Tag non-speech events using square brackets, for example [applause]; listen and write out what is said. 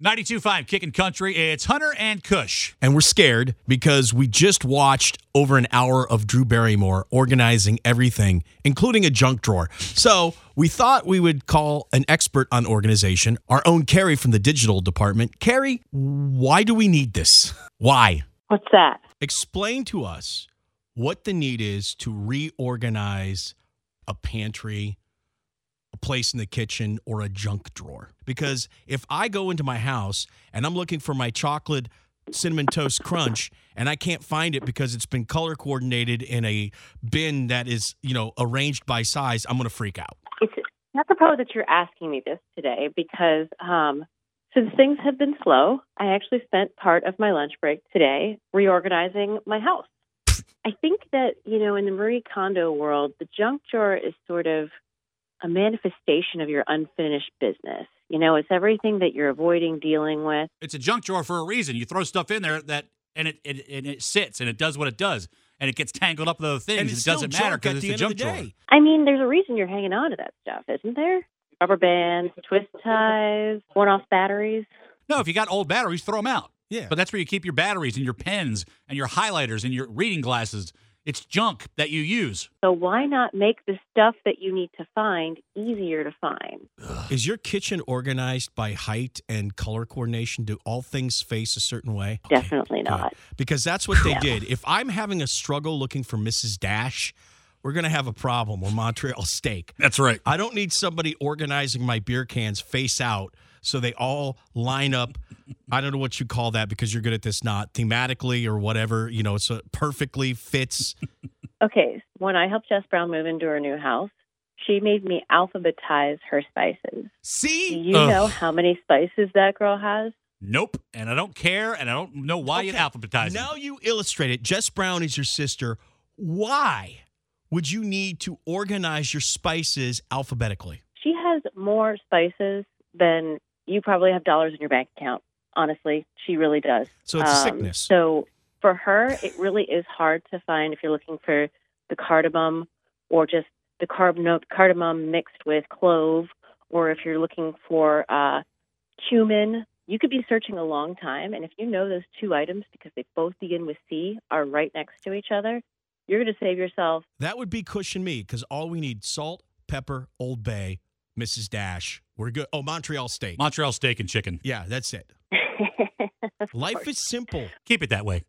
92.5 Kicking Country. It's Hunter and Kush. And we're scared because we just watched over an hour of Drew Barrymore organizing everything, including a junk drawer. So we thought we would call an expert on organization, our own Carrie from the digital department. Carrie, why do we need this? Why? What's that? Explain to us what the need is to reorganize a pantry, a place in the kitchen, or a junk drawer. Because if I go into my house and I'm looking for my chocolate cinnamon toast crunch and I can't find it because it's been color coordinated in a bin that is, you know, arranged by size, I'm going to freak out. It's apropos that you're asking me this today because um, since things have been slow, I actually spent part of my lunch break today reorganizing my house. I think that, you know, in the Marie Kondo world, the junk drawer is sort of a manifestation of your unfinished business. You know, it's everything that you're avoiding dealing with. It's a junk drawer for a reason. You throw stuff in there that and it, it and it sits and it does what it does and it gets tangled up with other things. And it doesn't matter junk at because the it's a junk drawer. I mean, there's a reason you're hanging on to that stuff, isn't there? Rubber bands, twist ties, one off batteries. No, if you got old batteries, throw them out. Yeah. But that's where you keep your batteries and your pens and your highlighters and your reading glasses. It's junk that you use. So why not make the stuff that you need to find easier to find? Is your kitchen organized by height and color coordination? Do all things face a certain way? Okay, Definitely good. not. Because that's what they No. did. If I'm having a struggle looking for Mrs. Dash, we're going to have a problem or Montreal [laughs] steak. That's right. I don't need somebody organizing my beer cans face out so they all line up. I don't know what you call that because you're good at this, not thematically or whatever. You know, it's it perfectly fits. [laughs] Okay, when I helped Jess Brown move into her new house, she made me alphabetize her spices. Do See? you Ugh. know how many spices that girl has? Nope. And I don't care and I don't know why you alphabetize. Now you illustrate it. Jess Brown is your sister. Why would you need to organize your spices alphabetically? She has more spices than you probably have dollars in your bank account. Honestly, she really does. So it's Um, sickness. So for her, it really is hard to find if you're looking for the cardamom or just the carb- cardamom mixed with clove, or if you're looking for uh, cumin. You could be searching a long time, and if you know those two items because they both begin with C are right next to each other, you're going to save yourself. That would be cushion me because all we need salt, pepper, Old Bay, Mrs. Dash. We're good. Oh, Montreal steak. Montreal steak and chicken. yeah, that's it. [laughs] Life is simple. Keep it that way.